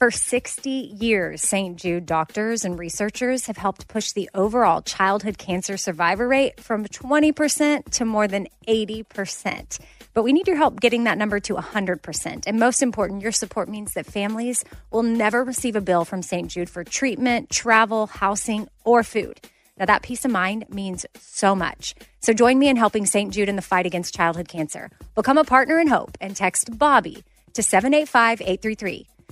For 60 years, St. Jude doctors and researchers have helped push the overall childhood cancer survivor rate from 20% to more than 80%. But we need your help getting that number to 100%. And most important, your support means that families will never receive a bill from St. Jude for treatment, travel, housing, or food. Now, that peace of mind means so much. So join me in helping St. Jude in the fight against childhood cancer. Become a partner in hope and text Bobby to 785 833.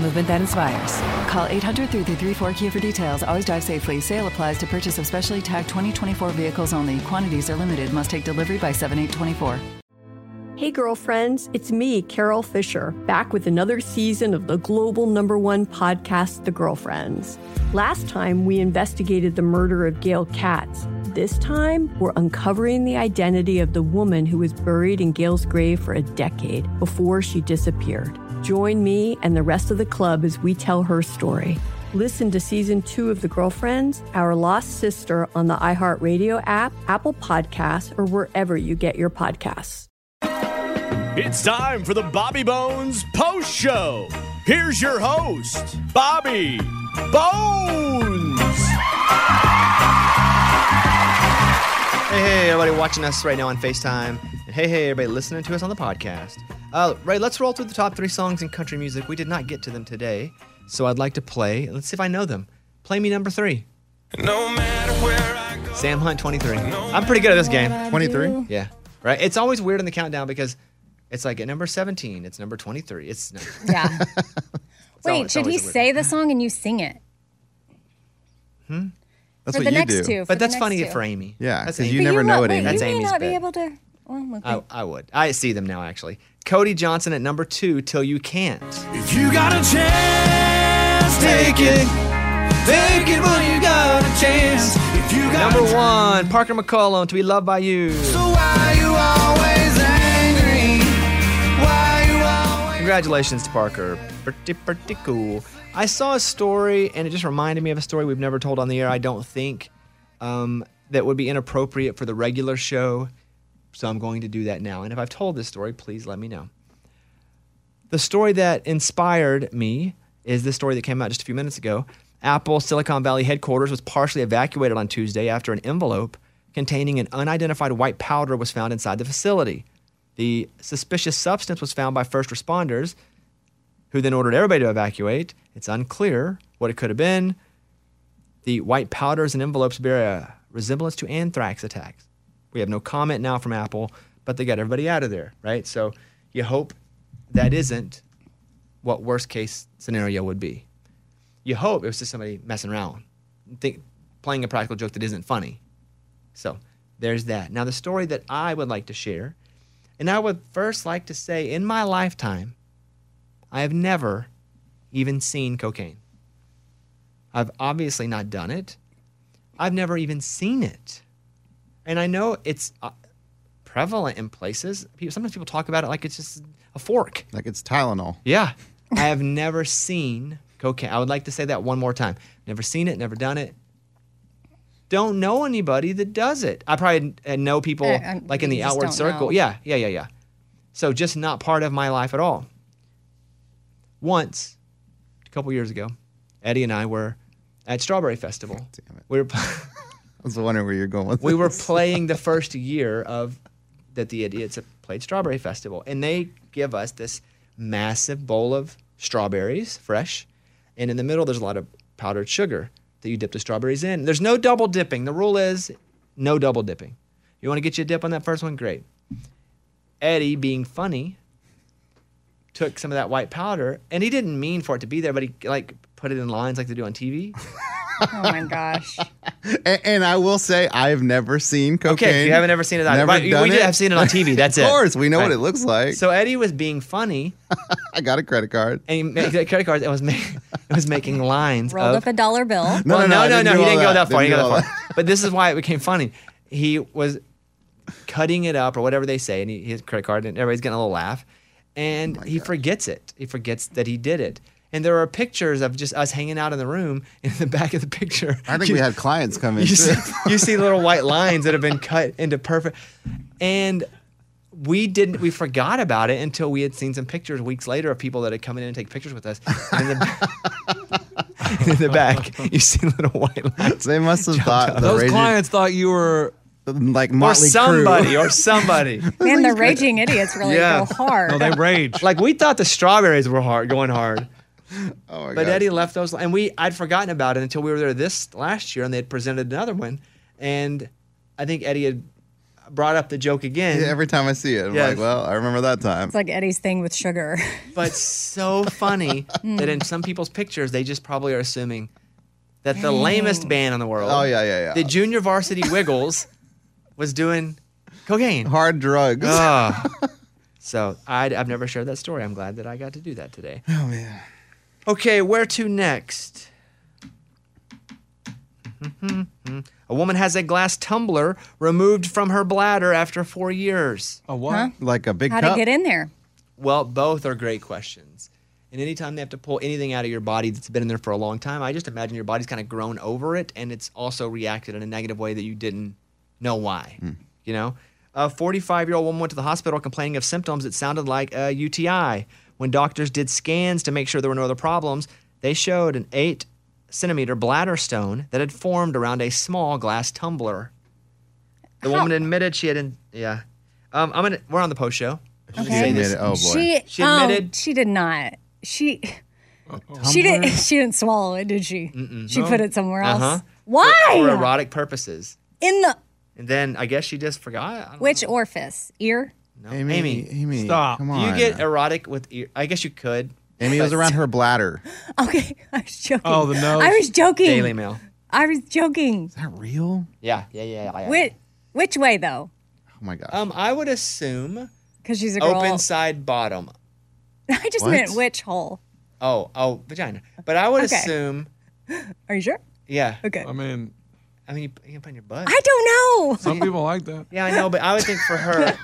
movement that inspires. Call 800 334 Kia for details. Always drive safely. Sale applies to purchase of specially tagged 2024 vehicles only. Quantities are limited. Must take delivery by 7824. Hey, girlfriends, it's me, Carol Fisher, back with another season of the global number one podcast, The Girlfriends. Last time, we investigated the murder of Gail Katz. This time, we're uncovering the identity of the woman who was buried in Gail's grave for a decade before she disappeared. Join me and the rest of the club as we tell her story. Listen to season two of The Girlfriends, Our Lost Sister on the iHeartRadio app, Apple Podcasts, or wherever you get your podcasts. It's time for the Bobby Bones Post Show. Here's your host, Bobby Bones. Hey, hey, everybody watching us right now on FaceTime. And hey, hey, everybody listening to us on the podcast. Uh, right, let's roll through the top three songs in country music. We did not get to them today, so I'd like to play. Let's see if I know them. Play me number three. No matter where I go. Sam Hunt 23. I'm pretty good at this game. 23? Yeah. Right? It's always weird in the countdown because it's like at number 17, it's number 23. It's no, Yeah. al- Wait, it's should he always a say the song and you sing it? Hmm? That's for what the you next do. two. But that's funny two. for Amy. Yeah, That's 'cause Amy. you But never know won't- it, wait, Amy. That's you may Amy's not be able to. Well, okay. I, I would. I see them now, actually. Cody Johnson at number two, Till You Can't. If you got a chance, take it. Take it when you got a chance. If you got Number one, Parker McCollum, To Be Loved by You. So why you always angry? Why you always Congratulations to Parker. Pretty, pretty cool. I saw a story, and it just reminded me of a story we've never told on the air, I don't think, um, that would be inappropriate for the regular show. So I'm going to do that now. And if I've told this story, please let me know. The story that inspired me is the story that came out just a few minutes ago. Apple Silicon Valley headquarters was partially evacuated on Tuesday after an envelope containing an unidentified white powder was found inside the facility. The suspicious substance was found by first responders, who then ordered everybody to evacuate. It's unclear what it could have been. The white powders and envelopes bear a resemblance to anthrax attacks. We have no comment now from Apple, but they got everybody out of there, right? So you hope that isn't what worst case scenario would be. You hope it was just somebody messing around, think, playing a practical joke that isn't funny. So there's that. Now, the story that I would like to share, and I would first like to say in my lifetime, I have never even seen cocaine. I've obviously not done it. I've never even seen it. And I know it's uh, prevalent in places. People, sometimes people talk about it like it's just a fork. Like it's Tylenol. Yeah. I have never seen cocaine. I would like to say that one more time. Never seen it, never done it. Don't know anybody that does it. I probably uh, know people Uh, um, like in the outward circle. know. Yeah, yeah, yeah, yeah. So just not part of my life at all. Once, a couple years ago, Eddie and I were at Strawberry Festival. Damn it. We were I was wondering where you're going with we were playing the first year of that the idiots played strawberry festival and they give us this massive bowl of strawberries fresh and in the middle there's a lot of powdered sugar that you dip the strawberries in there's no double dipping the rule is No double dipping. You want to get you a dip on that first one? Great. Eddie, being funny, took some of that white powder, and he didn't mean for it to be there, but he like put it in lines like they do on TV. Oh my gosh. And, and I will say, I've never seen cocaine. Okay, you haven't ever seen it either. Never But we done did it. have seen it on TV. That's it. Of course, we know what it looks like. So Eddie was being funny, I got a credit card. and he made credit cards and was making was making lines Rolled of up a dollar bill. No, well, no, no, I no, didn't no, do he didn't go that. that far. He Didn't didn't go that far. But this is why it became funny. He was cutting it up or whatever they say, and he, his credit card, and everybody's getting a little laugh, and oh he forgets it. He forgets that he did it. And there are pictures of just us hanging out in the room. In the back of the picture, I think you- we had clients come in. you see, you see little white lines that have been cut into perfect. And we didn't, we forgot about it until we had seen some pictures weeks later of people that had come in and take pictures with us. And in the, and in the back, you see little white lines. they must have thought the Those Raging- clients thought you were like Motley Or somebody, Crue. or somebody. Man, the uh, raging idiots really Yeah. go hard. no, they rage. Like we thought the strawberries were hard, going hard. oh my But God. Eddie left those, and we I'd forgotten about it until we were there this last year, and they had presented another one, and I think Eddie had brought up the joke again. Yeah, every time I see it, I'm Yes. like, well, I remember that time. It's like Eddie's thing with sugar. but so funny that in some people's pictures they just probably are assuming that the lamest band in the world, Oh, yeah, yeah, yeah. the Junior Varsity Wiggles, was doing cocaine. Hard drugs. Ah. so I'd, I've never shared that story. I'm glad that I got to do that today. oh man. Okay, where to next? A woman has a glass tumbler removed from her bladder after four years. A what? Huh? Like a big How'd cup. it get in there? Well, both are great questions. And anytime they have to pull anything out of your body that's been in there for a long time, I just imagine your body's kind of grown over it and it's also reacted in a negative way that you didn't know why. Hmm. You know? A 45 year old woman went to the hospital complaining of symptoms that sounded like a UTI. When doctors did scans to make sure there were no other problems, they showed an eight centimeter bladder stone that had formed around a small glass tumbler. The woman admitted she had, in, yeah. Um, I'm gonna. We're on the post show. She Okay. admitted- oh boy. She She oh, admitted- she did not. She she didn't she didn't swallow it, did she? She put it somewhere else. Uh-huh. Why? for erotic purposes. in the And then I guess she just forgot. I don't which orifice? Ear? Know. Amy, Amy, Amy, Stop. Come do you get erotic with ear? I guess you could. Amy was around her bladder. Okay, I was joking. Oh, the nose. I was joking. Daily Mail. I was joking. Is that real? Yeah, yeah, yeah, yeah. yeah. Which which way though? Oh my gosh. Um, I would assume Because she's a girl. open side bottom. I just What? meant which hole. Oh, oh, vagina. But I would Okay. assume, Are you sure? yeah. Okay. I mean, I mean, you, you can put in your butt. I don't know. some people like that. yeah, I know, but I would think for her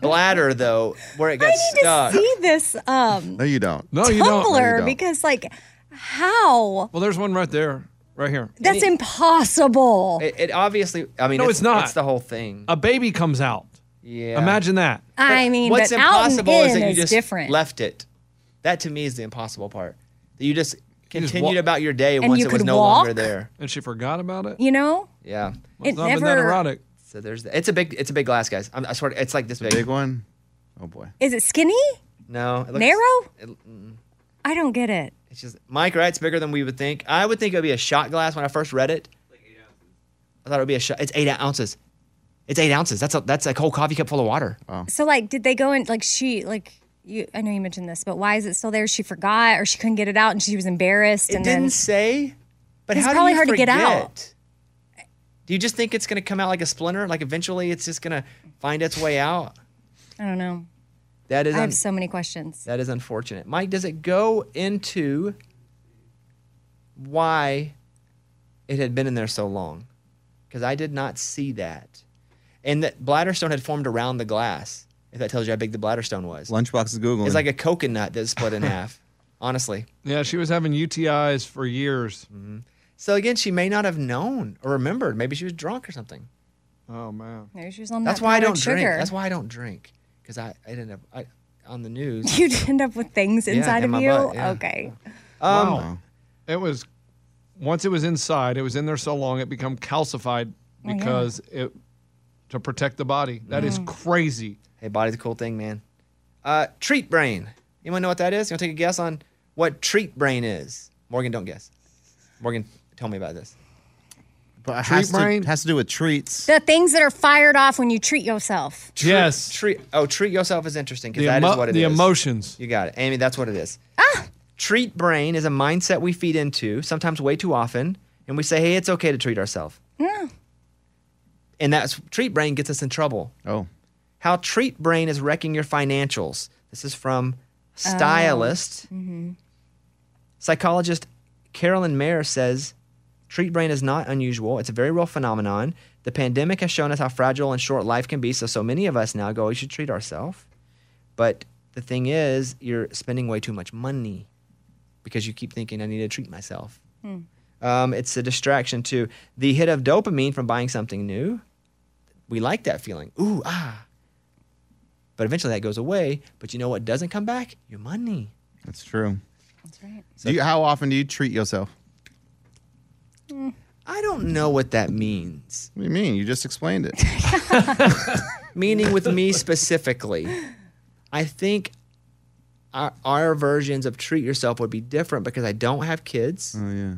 bladder though, where it gets stuck. I got need stuck. to see this um no, you don't. No, you don't. tumbler don't. because like how? Well, there's one right there, right here. That's impossible. It, it obviously. I mean, No, it's not. It's the whole thing. A baby comes out. Yeah. Imagine that. I mean, What's but out and impossible in is that you is just different. left it. That to me is the impossible part. That you just just continued wa- about your day And once you it was could no longer walk? there. And she forgot about it. you know, Yeah. Must it not have been that never- erotic. So there's the, it's a big it's a big glass, guys. I'm, I swear it's like this big. Big one. Oh boy. is it skinny? No, it looks, Narrow? It, mm, I don't get it. it's just Mike. Right? It's bigger than we would think. I would think it would be a shot glass when I first read it. I thought it would be a shot. It's eight ounces. It's eight ounces. That's a that's a whole coffee cup full of water. So like, did they go in like she like you? I know you mentioned this, but why is it still there? She forgot or she couldn't get it out and she was embarrassed. It and didn't then say. But It's how probably do you hard to get out. Do you just think it's going to come out like a splinter? Like eventually it's just going to find its way out? I don't know. That is I un- have so many questions. that is unfortunate. Mike, does it go into why it had been in there so long? Because I did not see that. And that bladder stone had formed around the glass. If that tells you how big the bladder stone was. Lunchbox is googling. It's like a coconut that's split in half. Honestly. Yeah, she was having UTIs for years. So again, she may not have known or remembered. Maybe she was drunk or something. Oh man. Maybe she was on That's that why I don't sugar. drink. That's why I don't drink. Because I, I didn't have I, on the news. You'd end up with things Yeah, inside in of my you. butt, yeah. Okay. Um, wow. It was once it was inside, it was in there so long it became calcified yeah. because it to protect the body. That is crazy. Hey, body's a cool thing, man. Uh, treat brain. Anyone know what that is? You want to take a guess on what treat brain is? Morgan, don't guess. Morgan, tell me about this. But it Treat has to, brain? has to do with treats. The things that are fired off when you treat yourself. yes. Treat oh, treat yourself is interesting because The, that is emo- what it is. the emotions. You got it, Amy. That's what it is. Ah. Treat brain is a mindset we feed into sometimes way too often, and we say, "Hey, it's okay to treat ourselves." Yeah. And that's treat brain gets us in trouble. Oh, How treat brain is wrecking your financials. This is from stylist. Psychologist Carolyn Mayer says treat brain is not unusual. It's a very real phenomenon. The pandemic has shown us how fragile and short life can be. So, so many of us now go, we should treat ourselves. But the thing is, you're spending way too much money because you keep thinking, I need to treat myself. Um, it's a distraction too. The hit of dopamine from buying something new, we like that feeling. Ooh, ah. But eventually that goes away. But you know what doesn't come back? Your money. that's true. That's right. Do you, how often do you treat yourself? I don't know what that means. What do you mean? You just explained it. Meaning with me specifically, I think our, our versions of treat yourself would be different because I don't have kids. oh yeah.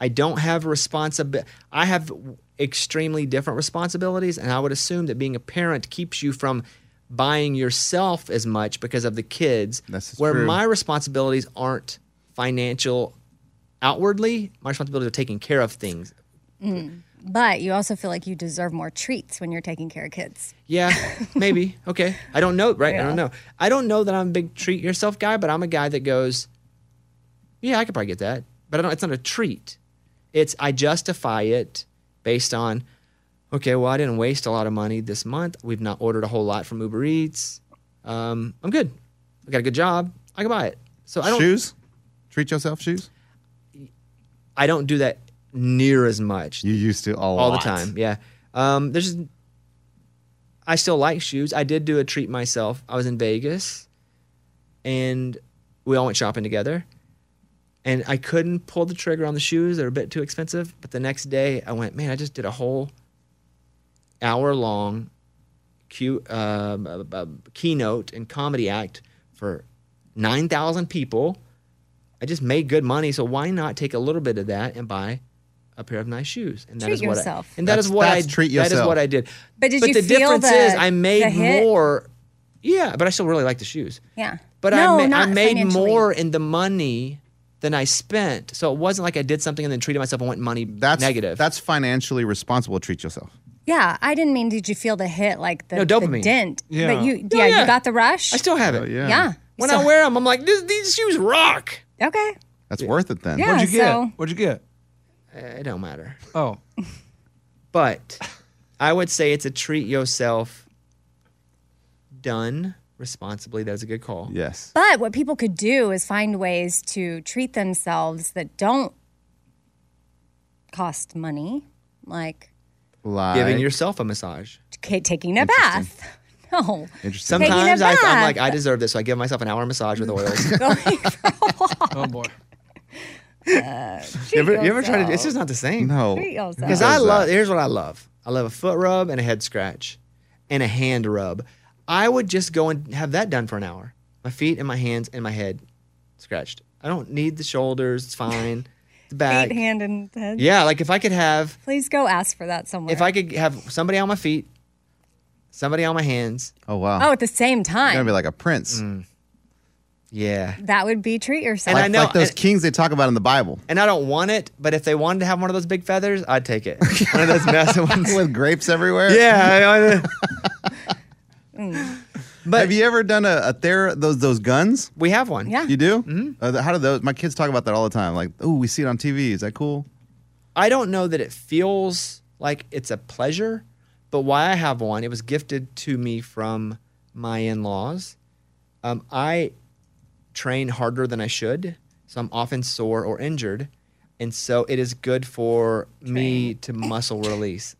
I don't have responsibility. I have extremely different responsibilities, and I would assume that being a parent keeps you from buying yourself as much because of the kids. That's where true. my responsibilities aren't financial outwardly. My responsibility is taking care of things. Mm. But you also feel like you deserve more treats when you're taking care of kids. Yeah, maybe. Okay. I don't know, right? I don't know. I don't know that I'm a big treat yourself guy, but I'm a guy that goes, yeah, I could probably get that. But I don't, it's not a treat. It's, I justify it based on, okay, well, I didn't waste a lot of money this month. We've not ordered a whole lot from Uber Eats. Um, I'm good. I got a good job. I can buy it. So I don't, shoes. Treat yourself. Shoes. I don't do that near as much. You used to all lot. the time. Yeah. Um, there's. I still like shoes. I did do a treat myself. I was in Vegas, and we all went shopping together. And I couldn't pull the trigger on the shoes; they're a bit too expensive. But the next day, I went, man, I just did a whole hour long cute um, uh, uh, keynote and comedy act for nine thousand people. I just made good money, so why not take a little bit of that and buy a pair of nice shoes? And that Treat is what yourself. I, and that is That's- what I that's treat that is what I did. But did but you the feel difference the- is I made more. Yeah, but I still really like the shoes. Yeah. But no, I, ma- I made more in the money than I spent. So it wasn't like I did something and then treated myself and went money That's negative. That's financially responsible. to Treat yourself. Yeah, I didn't mean. Did you feel the hit like the, No, the dopamine. dent? Yeah. But you, Oh, yeah, yeah. you got the rush. I still have it. Oh, yeah. yeah. When So- I wear them, I'm like, this, these shoes rock. okay. That's worth it then. Yeah. What'd you get? so- What'd you get? Eh, It don't matter. Oh, But I would say it's a treat yourself done responsibly. That's a good call. Yes. But what people could do is find ways to treat themselves that don't cost money, like Like, Giving yourself a massage. ca- taking a bath. No. Interesting. Sometimes I, I'm like, I deserve this. So I give myself an hour massage with oils. oh boy. you, ever, you ever try to do It's just not the same. No. Because I love, here's what I love I love a foot rub and a head scratch and a hand rub. I would just go and have that done for an hour. My feet and my hands and my head scratched. I don't need the shoulders. It's fine. The back. Feet, hand, and head. Yeah, like if I could have, Please go ask for that somewhere. if I could have somebody on my feet, somebody on my hands. Oh wow. oh, at the same You're time, gonna be like a prince. Mm. Yeah. that would be treat yourself. And I know- like those and- kings they talk about in the Bible And I don't want it, but if they wanted to have one of those big feathers, I'd take it. one of those massive ones. with grapes everywhere. Yeah. I- I- mm. But Have you ever done a, a ther- those those guns? we have one. yeah. You do? Mm-hmm. Uh, how do those? My kids talk about that all the time. Like, oh, we see it on TV. Is that cool? I don't know that it feels like it's a pleasure, but why I have one, it was gifted to me from my in laws. Um, I train harder than I should, so I'm often sore or injured. And so it is good for me to muscle release.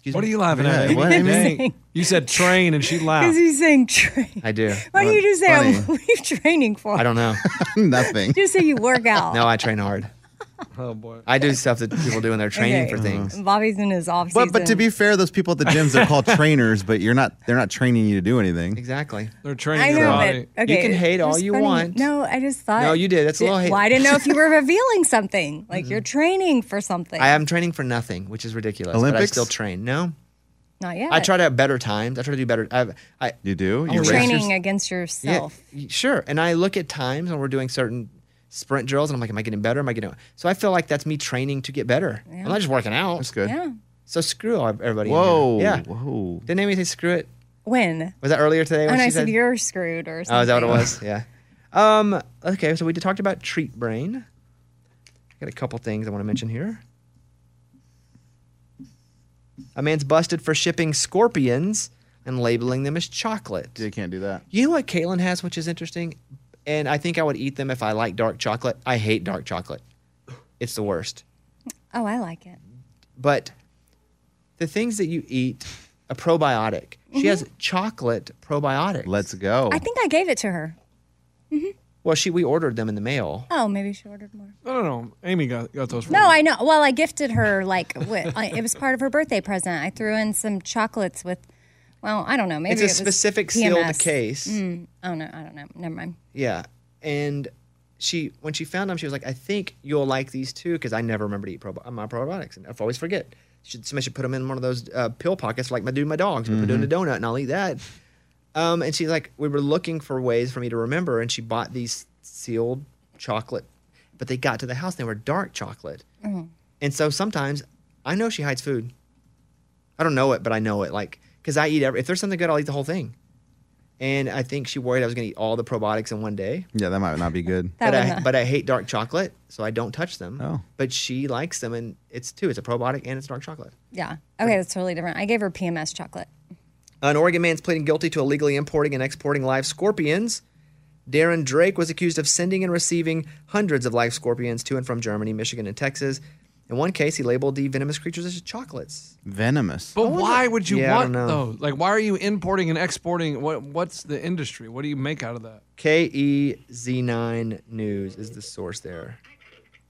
Excuse What are you laughing Yeah, at? what? Dang. You mean? You said train and she laughed. Because laughed. he's saying train. I do. Why don't you just say, funny. What are you training for? I don't know. Nothing. Just say you work out. No, I train hard. Oh boy. I do stuff that people do when they're training Okay. for things. Uh-huh. Bobby's in his off. But but to be fair, those people at the gyms they're called trainers, but you're not. They're not training you to do anything. Exactly. They're training I your know, body. but okay. You can hate all just you funny. want. No, I just thought. No, you did. That's a little hate. Well, I didn't know if you were revealing something. Like you're mm-hmm. training for something. I am training for nothing, which is ridiculous. But I Olympics? still train. No, Not yet. I try to have better times. I try to do better. I, I You do. Oh, You race training yours- against yourself. Yeah, y- sure. And I look at times when we're doing certain sprint drills, and I'm like, am I getting better? Am I getting? So I feel like that's me training to get better. I'm not just working out. That's good. Yeah. So screw everybody. Whoa. Yeah. Whoa. Didn't Amy say screw it? When? Was that earlier today? When And she I said you're screwed or something. Oh, is that what it was? Yeah. Um. Okay. So we talked about treat brain. I Got a couple things I want to mention here. A man's busted for shipping scorpions and labeling them as chocolate. You can't do that. You know what Caitlin has, which is interesting, and I think I would eat them if I like dark chocolate. I hate dark chocolate. It's the worst. Oh, I like it. But the things that you eat, a probiotic. She has mm-hmm. chocolate probiotics. Let's go. I think I gave it to her. Mm-hmm. Well, she we ordered them in the mail. Oh, maybe she ordered more. I don't know. Amy got, got those. from No, me. I know. Well, I gifted her like what, I, it was part of her birthday present. I threw in some chocolates with, well, I don't know. Maybe It's a it was specific sealed case. Mm, oh no, I don't know. Never mind. Yeah. And she, when she found them, she was like, I think you'll like these too, because I never remember to eat probi- my probiotics. And I always forget. Should, somebody should put them in one of those uh, pill pockets like I do my dogs. We put it in a donut and I'll eat that. Um, and she's like, we were looking for ways for me to remember. And she bought these sealed chocolate, but they got to the house, and they were dark chocolate. And so sometimes I know she hides food. I don't know it, but I know it. Like, because I eat every, if there's something good, I'll eat the whole thing. And I think she worried I was going to eat all the probiotics in one day. yeah, that might not be good. But I not- but I hate dark chocolate, so I don't touch them. Oh. But she likes them, and it's too. It's a probiotic and it's dark chocolate. Yeah. Okay, that's totally different. I gave her PMS chocolate. An Oregon man's pleading guilty to illegally importing and exporting live scorpions. Darren Drake was accused of sending and receiving hundreds of live scorpions to and from Germany, Michigan, and Texas. In one case, he labeled the venomous creatures as chocolates. Venomous. But why would you Yeah, I want don't know. those? Like, why are you importing and exporting? What What's the industry? What do you make out of that? KEZI 9 News is the source there.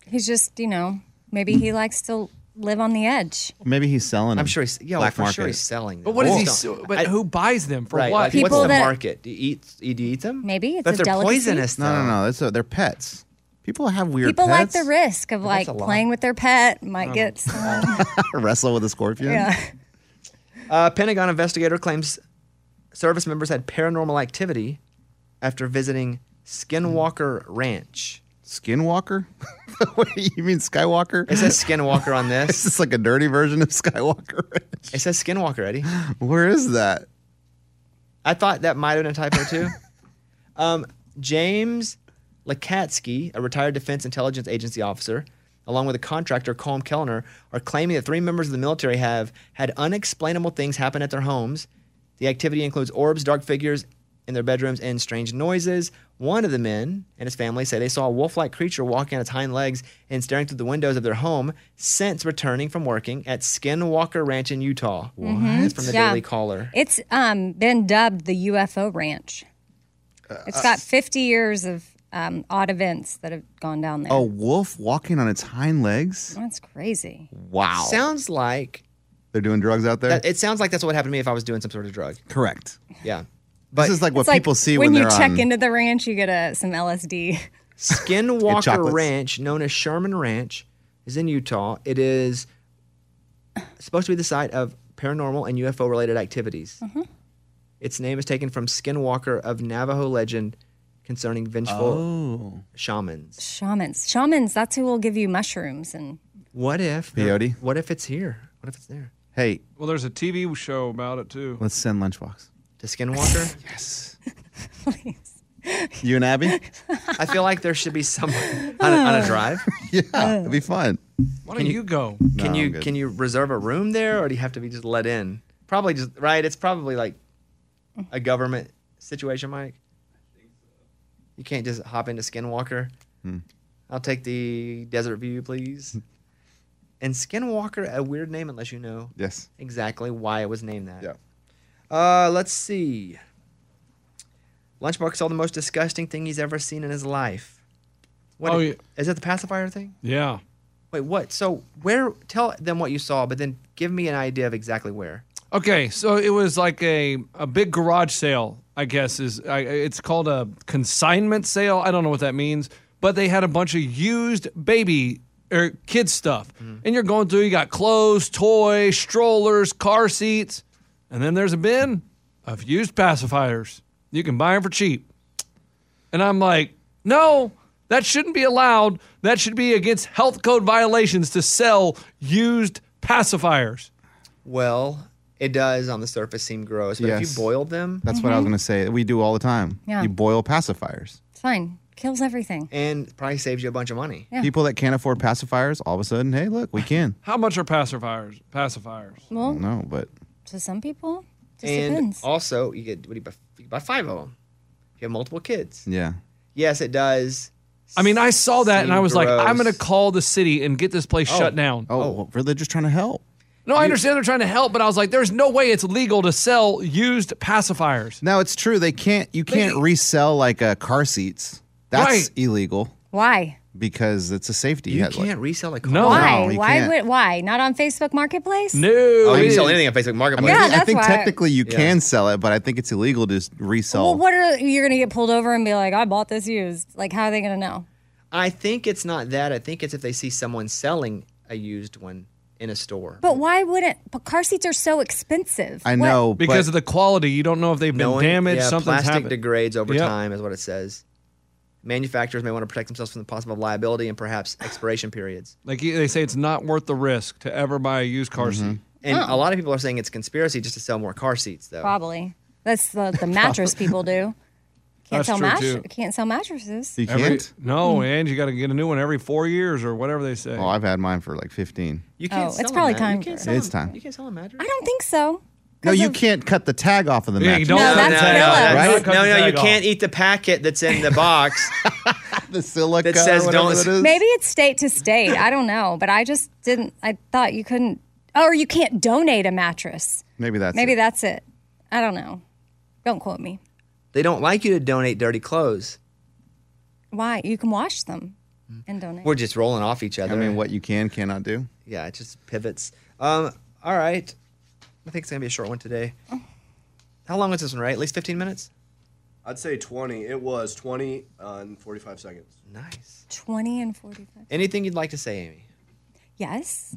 He's just, you know, maybe he likes to live on the edge. Maybe he's selling. I'm them. sure he's yeah, Black for sure market. he's selling. But them. what is I he? just don't- But I- who buys them for right? what? Like, People what's the that- market? Do you eat? Do you eat them? Maybe it's but a they're delicacy. poisonous. No, no, though. no. That's a, they're pets. People have weird People like the risk of like that's a lot. playing with their pet. Might get some. Wrestle with a scorpion. yeah. Uh, Pentagon investigator claims service members had paranormal activity after visiting Skinwalker Ranch. Skinwalker? Wait, you mean Skywalker? It says Skinwalker on Is this. this like a dirty version of Skywalker Ranch? It says Skinwalker, Eddie. Where is that? I thought that might have been a typo too. Um, James Lacatski, a retired Defense Intelligence Agency officer, along with a contractor, Colm Kelleher, are claiming that three members of the military have had unexplainable things happen at their homes. The activity includes orbs, dark figures in their bedrooms, and strange noises. One of the men and his family say they saw a wolf like creature walking on its hind legs and staring through the windows of their home since returning from working at Skinwalker Ranch in Utah. What? It's from the Yeah. Daily Caller. It's um, been dubbed the UFO Ranch. It's got 50 years of um, odd events that have gone down there. A wolf walking on its hind legs? That's crazy. Wow. Sounds like They're doing drugs out there? That, it sounds like that's what happened to me if I was doing some sort of drug. Correct. Yeah. But this is like what It's like people see when, when, you they're check on. into the ranch, you get a, some LSD. Skinwalker chocolates. Ranch, known as Sherman Ranch, is in Utah. It is supposed to be the site of paranormal and UFO related activities. Mm-hmm. Its name is taken from Skinwalker of Navajo legend concerning vengeful oh. shamans. Shamans. Shamans, that's who will give you mushrooms. And What if Peyote? What if it's here? What if it's there? Hey, Well, there's a TV show about it too. let's send Lunchbox. To Skinwalker? Yes. Please. You and Abby? I feel like there should be someone on a, on a uh. drive. yeah, it'd be fun. Why don't you, go? Can No, you can you reserve a room there, or do you have to be just let in? Probably just right. It's probably like a government situation, Mike. You can't just hop into Skinwalker. Hmm. I'll take the Desert View, please. and Skinwalker, a weird name unless you know Yes. exactly why it was named that. Yeah. Uh, let's see. Lunchbox saw the most disgusting thing he's ever seen in his life. What Oh, is yeah. that the pacifier thing? Yeah. Wait, what? So where? Tell them what you saw, but then give me an idea of exactly where. Okay, so it was like a, a big garage sale, I guess is I, it's called a consignment sale. I don't know what that means, but they had a bunch of used baby or kid stuff. Mm-hmm. And you're going through, you got clothes, toys, strollers, car seats, and then there's a bin of used pacifiers. You can buy them for cheap. And I'm like, "No, that shouldn't be allowed. That should be against health code violations to sell used pacifiers." Well, it does on the surface seem gross, but if Yes. you boil them, That's what I was mm-hmm. going to say. We do all the time. Yeah. You boil pacifiers. It's fine. Kills everything. and probably saves you a bunch of money. Yeah. People that can't afford pacifiers, all of a sudden, hey, look, we can. How much are pacifiers? Pacifiers. Well, No, but to some people, it just and depends. also, you get what do you buy? You buy five of them. You have multiple kids. yeah. Yes, it does. I mean, I saw that and seem I was like, I'm gross. going to call the city and get this place Oh. shut down. Oh, oh. well, they're just trying to help. No, I understand they're trying to help, but I was like, there's no way it's legal to sell used pacifiers. Now it's true they can't. You can't resell like uh, car seats. That's Right. illegal Why? because it's a safety. You hazard. can't resell a car. No. Why? you why can't. would? Why not on Facebook Marketplace? No. Oh, you it can sell is- anything on Facebook I mean, Marketplace. Yeah, I think, I that's think why- technically you Yeah. can sell it, but I think it's illegal to just resell. Well, what are you're gonna get pulled over and be like, I bought this used? Like, how are they gonna know? I think it's not that. I think it's if they see someone selling a used one in a store. But why wouldn't? But car seats are so expensive. I What- know Because but of the quality, you don't know if they've been Knowing- damaged, yeah, something's plastic happened. degrades over Yep. time, is what it says. Manufacturers may want to protect themselves from the possible liability and perhaps expiration periods. Like they say, it's not worth the risk to ever buy a used car Mm-hmm. seat. And Oh. a lot of people are saying it's conspiracy just to sell more car seats, though. Probably. That's the the mattress people do. Can't That's sell true, matt- too. Can't sell mattresses. you Every- can't. no, Hmm. and you got to get a new one every four years or whatever they say. Oh, I've had mine for like 15. You can't Oh, sell it's a probably mat- time You can't for- sell It's a- time. You can't sell a mattress. I don't think so. No, 'Cause you of- can't cut the tag off of the Yeah, you mattress. don't No, cut that's the tag Philip. off. Right? Cut No, the no, you tag off. can't eat the packet that's in the box. the silica That says or whatever don't- it is. Maybe it's state to state. I don't know, but I just didn't. I thought you couldn't, or you can't donate a mattress. Maybe that's Maybe it. that's it. I don't know. Don't quote me. They don't like you to donate dirty clothes. Why? You can wash them and donate. We're just rolling off each other. I mean, what you can cannot do. Yeah, it just pivots. Um, all right. I think it's gonna be a short one today. How long was this one, right? At least 15 minutes? I'd say 20. It was 20 and 45 seconds. Nice. 20 and 45. Anything you'd like to say, Amy? Yes.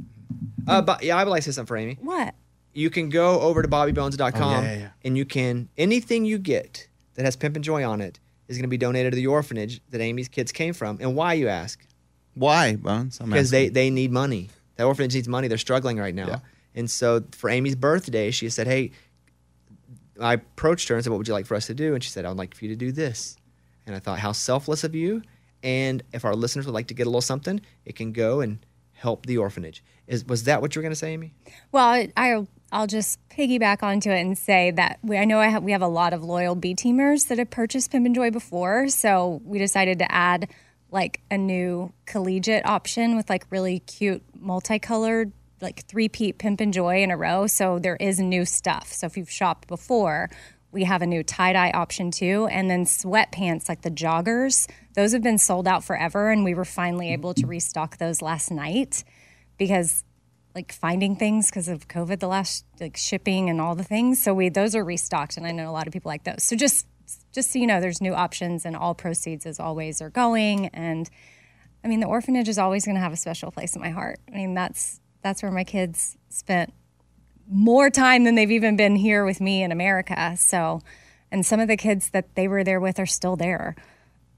Uh, but yeah, I would like to say something for Amy. What? You can go over to bobbybones.com Oh, yeah, yeah, yeah. and you can anything you get that has Pimpin' Joy on it is going to be donated to the orphanage that Amy's kids came from. And why you ask? Why, Bones? Because they they need money. That orphanage needs money. They're struggling right now. Yeah. And so for Amy's birthday, she said, "Hey." I approached her and said, "What would you like for us to do?" And she said, "I'd like for you to do this." And I thought, "How selfless of you!" And if our listeners would like to get a little something, it can go and help the orphanage. Is was that what you were going to say, Amy? Well, I, I'll, I'll just piggyback onto it and say that we, I know I have, we have a lot of loyal B teamers that have purchased Pimpin' Joy before. So we decided to add like a new collegiate option with like really cute multicolored like three peat Pimpin' Joy in a row. So there is new stuff. So if you've shopped before, we have a new tie dye option too. And then sweatpants, like the joggers, those have been sold out forever. And we were finally able to restock those last night because like finding things because of COVID, the last like shipping and all the things. So we those are restocked, and I know a lot of people like those. So just just so you know, there's new options, and all proceeds as always are going. And I mean, the orphanage is always going to have a special place in my heart. I mean, that's that's where my kids spent more time than they've even been here with me in America. So, and some of the kids that they were there with are still there,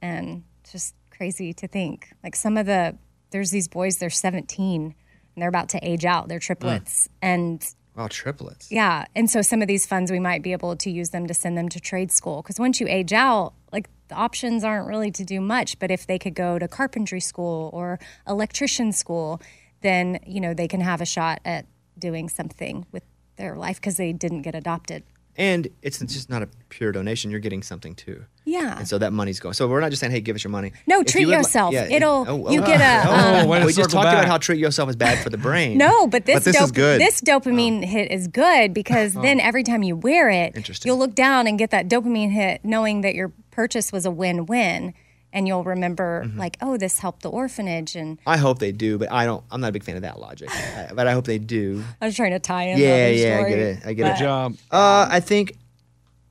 and just crazy to think. Like some of the there's these boys, they're 17 and they're about to age out. They're triplets, mm. and Wow, triplets. yeah, and so some of these funds we might be able to use them to send them to trade school because once you age out, like the options aren't really to do much. But if they could go to carpentry school or electrician school, then you know they can have a shot at doing something with their life because they didn't get adopted. And it's just not a pure donation. You're getting something too. Yeah. And so that money's going. So we're not just saying, hey, give us your money. No, If treat you would li- yourself. yeah, It'll- oh, you oh, get a, oh, um, way we just circle talked about how treat yourself is bad for the brain. No, but this, But this is good. This dopamine hit is good because then every time you wear it, Interesting. you'll look down and get that dopamine hit, knowing that your purchase was a win-win. And you'll remember Mm-hmm. like, oh, this helped the orphanage. And I hope they do, but I don't. I'm not a big fan of that logic. I- but I hope they do. I was trying to tie in. the Yeah, other yeah, I get it. I get but- it. Job. Uh, I think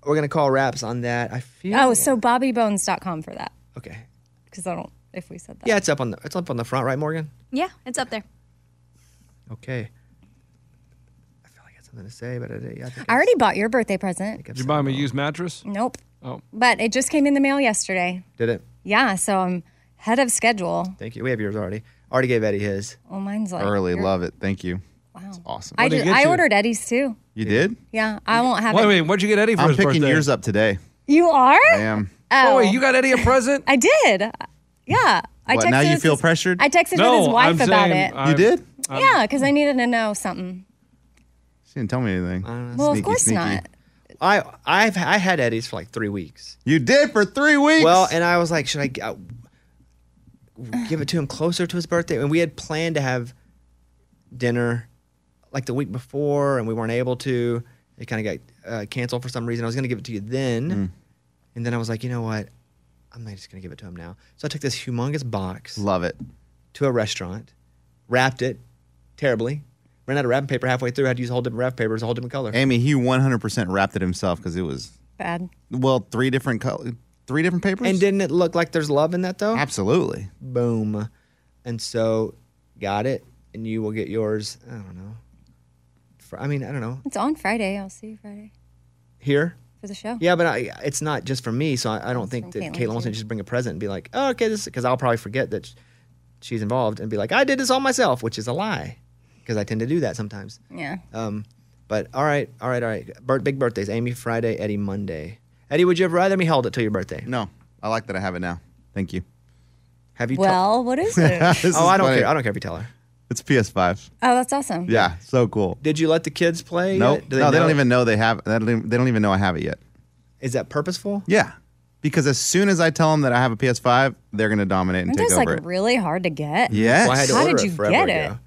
we're gonna call wraps on that. I feel. Oh, so bobbybones.com for that okay. because I don't if we said that. Yeah, it's up on the it's up on the front, right, Morgan? Yeah, it's up there. Okay. I feel like I had something to say, but I, did- I think I already bought your birthday present. Did you buy me a used mattress? Nope. Oh. But it just came in the mail yesterday. did it. Yeah, so I'm head of schedule. Thank you. We have yours already. Already gave Eddie his. Oh, mine's like Early, you're- love it. Thank you. Wow, That's awesome. I What'd he did, get I you? ordered Eddie's too. you did? Yeah, I won't have Wait, it. wait, what'd you get Eddie for I'm his picking birthday? yours up today. You are? I am. Oh, Oh, wait, you got Eddie a present? I did. Uh, yeah. I What, now you with feel pressured? I texted no, with his wife I'm about saying, it. I- You did? yeah, because I needed to know something. She didn't tell me anything. Well, of Sneaky, course sneaky. not. I I've I had Eddie's for like three weeks. You did for three weeks. Well, and I was like, should I uh, give it to him closer to his birthday? And we had planned to have dinner like the week before, and we weren't able to. It kind of got uh, canceled for some reason. I was going to give it to you then, Mm. and then I was like, you know what? I'm not just going to give it to him now. So I took this humongous box love it. to a restaurant, wrapped it terribly, ran out of wrapping paper halfway through. I had to use a whole different wrapping paper. It was a whole different color. Amy, he 100% wrapped it himself because it was Bad. well three different color, three different papers. And didn't it look like there's love in that though? Absolutely. Boom. And so got it, and you will get yours. I don't know. For, I mean, I don't know. It's on Friday. I'll see you Friday Here? for the show. Yeah, but I, it's not just for me, so I, I don't think that Caitlin, Caitlin wants too. to just bring a present and be like, oh, okay, this because I'll probably forget that sh- she's involved and be like, I did this all myself, which is a lie, because I tend to do that sometimes. Yeah. Um, but all right, all right, all right. Bir- big birthdays: Amy Friday, Eddie Monday. Eddie, would you have rather me held it till your birthday? No, I like that I have it now. Thank you. Have you? Well, what is it? oh, is I don't funny. care. I don't care if you tell her. It's PS5. Oh, that's awesome. Yeah, so cool. Did you let the kids play? Nope. yet? Do no, they don't even know they have. They don't even- they don't even know I have it yet. Is that purposeful? Yeah, because as soon as I tell them that I have a PS5, they're going to dominate and Aren't take those over like it. really hard to get? Yeah. Well, I How order did it you forever get ago.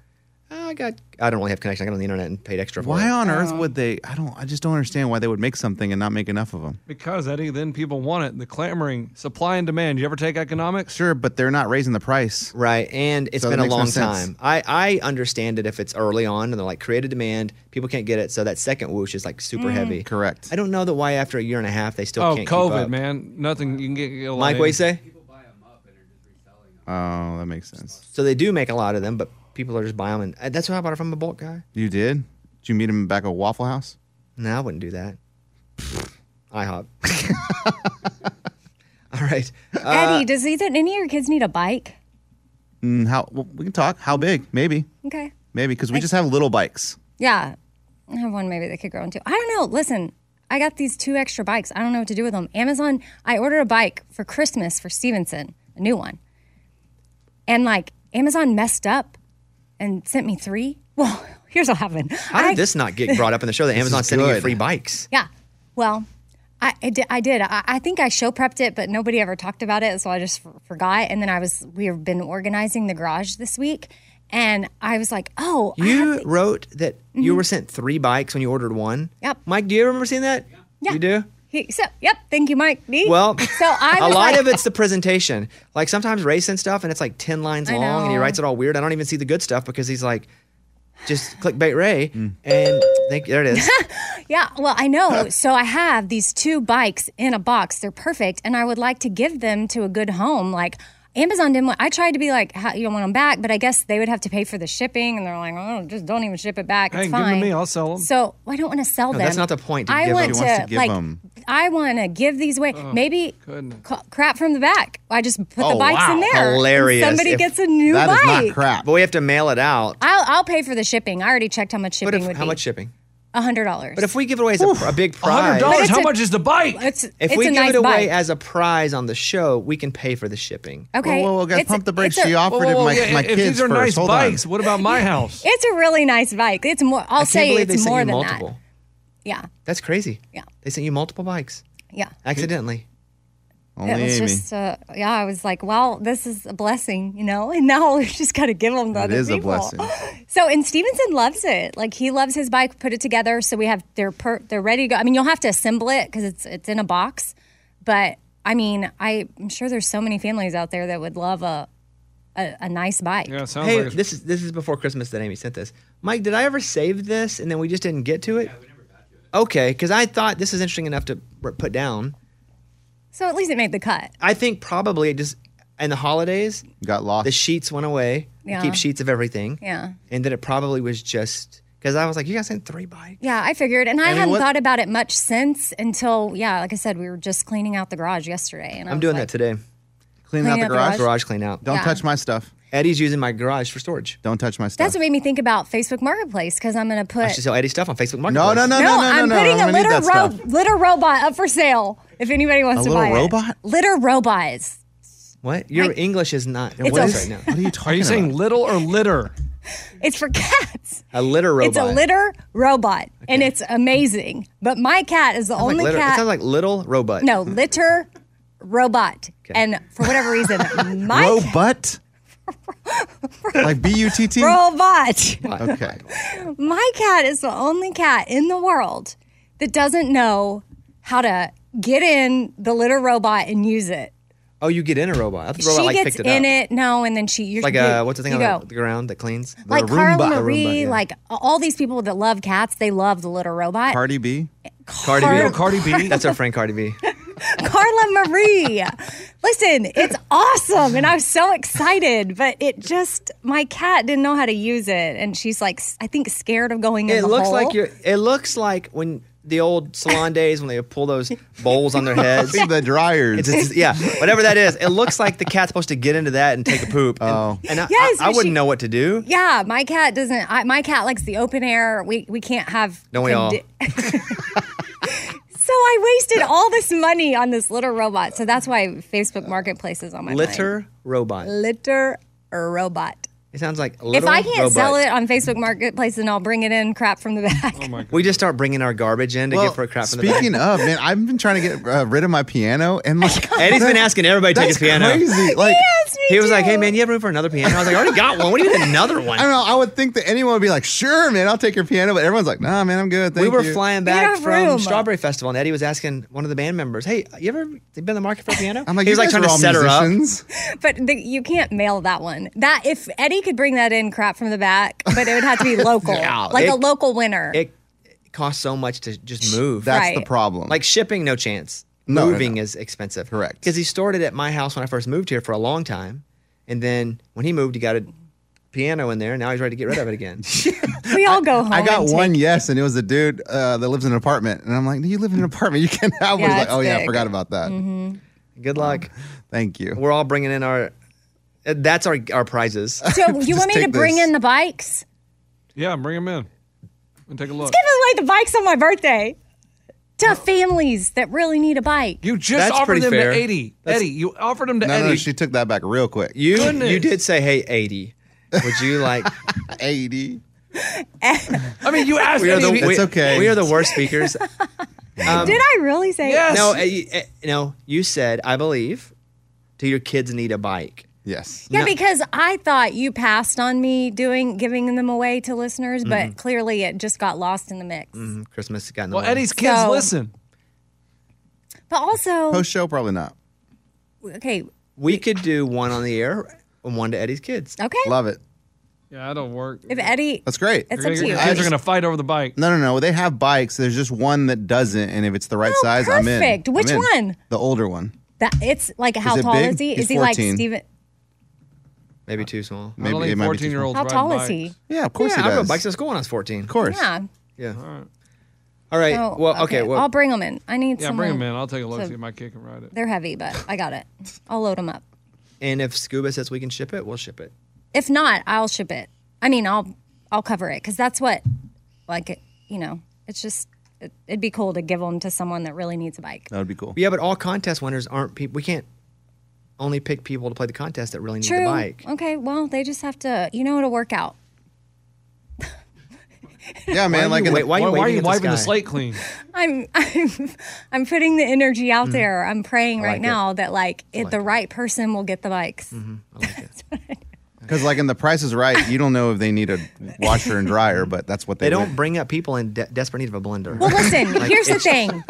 Oh, I got. I don't really have connection. I got on the internet and paid extra for Why it. on Oh. earth would they? I don't. I just don't understand why they would make something and not make enough of them. Because Eddie, then people want it. The clamoring, supply and demand. You ever take economics? Sure, but they're not raising the price. Right, and it's So been it a makes no long sense. time. I I understand it if it's early on and they're like created demand, people can't get it, so that second whoosh is like super mm. heavy. Correct. I don't know that why after a year and a half they still Oh, can't. keep COVID, up. man. Nothing you can get. get a lot Mike, of- what do you say? Oh, that makes sense. So they do make a lot of them, but people are just buying them, and uh, that's why I bought it from a bulk guy. You did? Did you meet him back at Waffle House? No, I wouldn't do that. IHOP. All right. Uh, Eddie, does either any of your kids need a bike? Mm, how? Well, we can talk. How big? Maybe. Okay. Maybe because we just have little bikes. Yeah. I have one maybe they could grow into. I don't know. Listen, I got these two extra bikes. I don't know what to do with them. Amazon, I ordered a bike for Christmas for Stevenson, a new one. And like Amazon messed up and sent me three. Well, here's what happened. how did I- this not get brought up in the show that Amazon's sending you free bikes? Yeah. Well, I, I did. I, did. I, I think I show prepped it, but nobody ever talked about it, so I just f- forgot. And then I was we have been organizing the garage this week, and I was like, oh, I You have the- wrote that you were sent three bikes when you ordered one. Mm-hmm. Yep. Mike, do you remember seeing that? Yeah. You do? He, so, yep. Thank you, Mike. D. Well, so I a lot like, of it's the presentation. Like sometimes Ray sends stuff and it's like 10 lines I long and he writes it all weird. I don't even see the good stuff because he's like, just clickbait Ray. Mm. And think there it is. Yeah, well, I know. so I have these two bikes in a box. They're perfect, and I would like to give them to a good home. Like Amazon didn't. Want, I tried to be like, How, you don't want them back, but I guess they would have to pay for the shipping, and they're like, oh, just don't even ship it back. Hey, It's give 'em to fine. me. I'll sell 'em. So I don't want to sell No, them. that's not the point, to I give want them. He wants to give like. 'em. I want to give these away. Oh, Maybe goodness. c- crap from the back. I just put Oh, the bikes in wow. there. and Hilarious. Somebody If- gets a new That is bike. not crap. but we have to mail it out. I'll, I'll pay for the shipping. I already checked how much shipping if, would how be. much shipping? A hundred dollars. But if we give it away as a, a big hundred prize, dollars. it's How a- much is the bike? it's if it's we a give nice it away bike. as a prize on the show, we can pay for the shipping. Okay. Whoa, whoa, whoa, guys, It's- pump the brakes. it's a- She offered Whoa, it my, yeah, my if kids these are first. nice Hold bikes, on. what about my house? It's a really nice bike. It's more. I'll I can't say believe it's they sent more you than multiple. that. Yeah, That's crazy. Yeah. They sent you multiple bikes yeah. accidentally. Only it was Amy. just, uh, yeah. I was like, well, this is a blessing, you know. And now we just got to give them to It other is a people. blessing. So, and Stevenson loves it. Like he loves his bike. Put it together. So we have they're per, they're ready to go. I mean, you'll have to assemble it because it's it's in a box, but. I mean, I'm sure there's so many families out there that would love a a, a nice bike. Yeah, it sounds Hey, like this is this is before Christmas that Amy sent this. Mike, did I ever save this and then we just didn't get to it? Okay, because I thought this is interesting enough to put down. So at least it made the cut. I think probably it just in the holidays Got lost. the sheets went away. We Yeah. Keep sheets of everything. Yeah. And that it probably was just because I was like, you guys sent three bikes. Yeah, I figured, and I, I mean, hadn't what- thought about it much since until yeah, like I said, we were just cleaning out the garage yesterday, and I I'm was doing like, that today. Cleaning out Cleaning the out the garage. garage. Garage clean out. Don't Yeah. touch my stuff. Eddie's using my garage for storage. Don't touch my stuff. That's what made me think about Facebook Marketplace because I'm going to put. I should sell Eddie stuff on Facebook Marketplace. no, no, no, no, no, no, I'm no. putting I'm a litter ro- litter robot up for sale if anybody wants A to buy robot? it. Litter robot? Litter robots. What? Your Like- English is not It's what a- is right now. What are you talking Are you saying about? little or litter? It's for cats. A litter robot. It's a litter robot, and it's amazing. But my cat is the Sounds like only litter- It sounds like little robot. no litter robot, and for whatever reason, my cat- Robot? like B U T T? robot. Okay. My cat is the only cat in the world that doesn't know how to get in the litter robot and use it. Oh, you get in a robot. I thought the robot she like gets picked it in up. it, no, and then she you're, Like you, uh, what's the thing on go. the ground that cleans? like Roomba. Carla Marie, Roomba, yeah. like all these people that love cats, they love the litter robot. Cardi B? Cardi B. Oh, Cardi B. That's our friend Cardi B. Carla Marie. Listen, it's awesome, and I was so excited, but it just my cat didn't know how to use it, and she's like, I think scared of going in It the looks hole. like you're. It looks like when the old salon days when they pull those bowls on their heads. the dryers. It's, it's- yeah, whatever that is. It looks like the cat's supposed to get into that and take a poop. And, Oh. and I, Yes, I, I but wouldn't she- know what to do. Yeah, my cat doesn't. I, my cat likes the open air. We we can't have. Don't we all? so I wasted all this money on this litter robot. So that's why Facebook Marketplace is on my list. Litter robot. litter robot. It sounds like a If I can't robot. sell it on Facebook Marketplace, then I'll bring it in crap from the back. Oh my god. we just start bringing our garbage in to well, get for a crap from the speaking back. of, man, I've been trying to get uh, rid of my piano, and like Eddie's been asking everybody to take that's his piano. crazy. Like, He was like, "Hey man, you have room for another piano?" I was like, "I already got one. What do you need another one?" I don't know. I would think that anyone would be like, "Sure, man, I'll take your piano," but everyone's like, "Nah, man, I'm good." Thank we were you." flying back have from room. Strawberry Festival, and Eddie was asking one of the band members, "Hey, you ever been in the market for a piano?" I'm like, he "You was like guys trying are to all set her up. But the, you can't mail that one. That if Eddie could bring that in crap from the back, but it would have to be local, Yeah, like it- a local winner. It, it costs so much to just move. That's Right. the problem. like shipping, no chance. No, no, Moving no. is expensive. Correct. Because he stored it at my house when I first moved here for a long time, and then when he moved, he got a piano in there, and now he's ready to get rid of it again. we all go home. I got one take- yes, and it was a dude uh, that lives in an apartment, and I'm like, "You live in an apartment? You can't have one." Yeah, like, it's "Oh yeah, I forgot about that." Good luck. Thank you. We're all bringing in our. uh, That's our our prizes. So you want me to bring this. in the bikes? Yeah, bring them in and take a look. Give away the bikes on my birthday to families that really need a bike. You just That's offered pretty them fair. to Eddie. That's- Eddie, you offered them to No, Eddie. no, she took that back real quick. You Goodness. you did say, "Hey, 80. Would you like?" Eighty. I mean, you asked We are Eddie. the if It's okay. We are the worst speakers. Did I really say? Yes. No, uh, you, uh, no. You said, "I believe." Do your kids need a bike? Yes. Yeah, No. because I thought you passed on me doing giving them away to listeners, but Mm-hmm. clearly it just got lost in the mix. Mm-hmm. Christmas got in the well, way. Eddie's kids So- listen. But also, Post show, probably not. okay, We could do one on the air and one to Eddie's kids. okay. Love it. Yeah, I don't work. If Eddie, That's great. it's Your up to you. kids are going to fight over the bike. No, no, no. They have bikes. There's just one that doesn't, and if it's the right Oh, size, I'm in. perfect. I'm Which in. one? The older one. That it's like how it tall big? is he? He's is he like Steven? Maybe too small. I Maybe it might be 14 year olds How tall bikes. is he? Yeah, of course yeah, he I rode does. bikes to school when I was 14. Of course. Yeah. Yeah. All right. All right. Oh, well, okay. Well, I'll bring them in. I need Yeah, some. bring him in. I'll take a look, so- see if my kid can ride it. They're heavy, but I got it. I'll load them up. and if Scuba says we can ship it, we'll ship it. If not, I'll ship it. I mean, I'll I'll cover it because that's what, like, it, you know, it's just it, it'd be cool to give them to someone that really needs a bike. That would be cool. Yeah, but all contest winners aren't people. We can't only pick people to play the contest that really need True. the bike. Okay. Well, they just have to. You know, it'll work out. Yeah, Why man. are Like you in wait- the, why are you Why, why are waving you at the wiping the sky? slate clean? I'm I'm I'm putting the energy out mm-hmm. there. I'm praying right like it. now that like, it, the right person will get the bikes. Mm-hmm. I like it. because like in the Price is Right, you don't know if they need a washer and dryer, but that's what they, They don't win. bring up people in de- desperate need of a blender. Well, listen. here's the thing.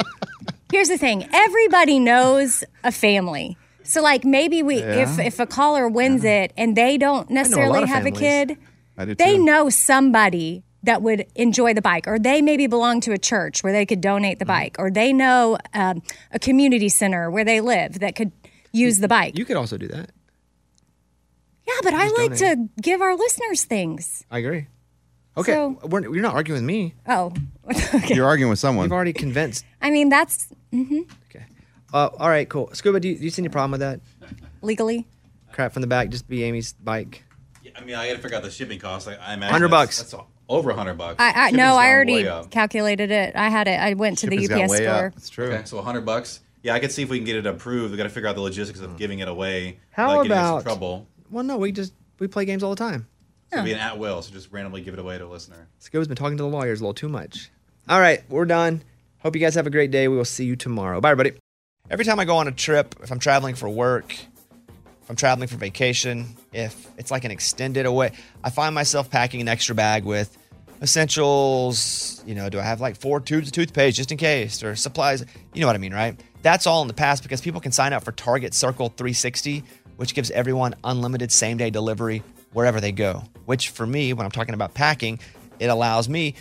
Here's the thing: everybody knows a family. So, like, maybe we, if Yeah. if a caller wins it and they don't necessarily of have a kid, they too. know somebody that would enjoy the bike, or they maybe belong to a church where they could donate the Mm-hmm. bike, or they know um, a community center where they live that could use the bike. You could also do that. yeah, but I like donate. to give our listeners things. I agree. Okay, So- we're, you're not arguing with me. Oh, You're arguing with someone. You've already convinced. I mean that's Okay. Uh, all right, cool. Scuba, do you, do you see any problem with that? legally. Crap from the back, just be Amy's bike. Yeah, I mean, I got to figure out the shipping cost. Like, I imagine 100 that's- bucks. That's all- over a hundred bucks. I, I no, I already calculated it. I had it. I went to Shipping's the gone UPS store. up. It's true. Okay, so a hundred bucks. Yeah, I could see if we can get it approved. We got to figure out the logistics of giving it away. How without getting us about- trouble? Well, no, we just we play games all the time. So it'd be an at will. So just randomly give it away to a listener. Scuba's been talking to the lawyers a little too much. All right, we're done. Hope you guys have a great day. We will see you tomorrow. Bye, everybody. Every time I go on a trip, if I'm traveling for work, if I'm traveling for vacation, if it's like an extended away, I find myself packing an extra bag with essentials. You know, do I have like four tubes of toothpaste just in case or supplies? You know what I mean, right? That's all in the past because people can sign up for Target Circle 360, which gives everyone unlimited same day delivery wherever they go. Which for me, when I'm talking about packing, it allows me,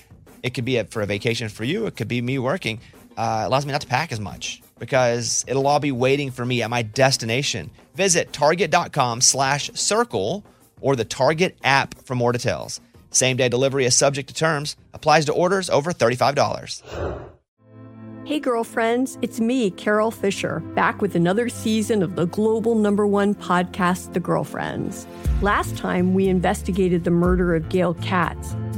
it could be for a vacation for you, it could be me working, uh, allows me not to pack as much because it'll all be waiting for me at my destination. Visit target.com slash circle or the Target app for more details. Same day delivery is subject to terms, applies to orders over $35. Hey, girlfriends, it's me, Carol Fisher, back with another season of the global number one podcast, The Girlfriends. Last time, we investigated the murder of Gail Katz.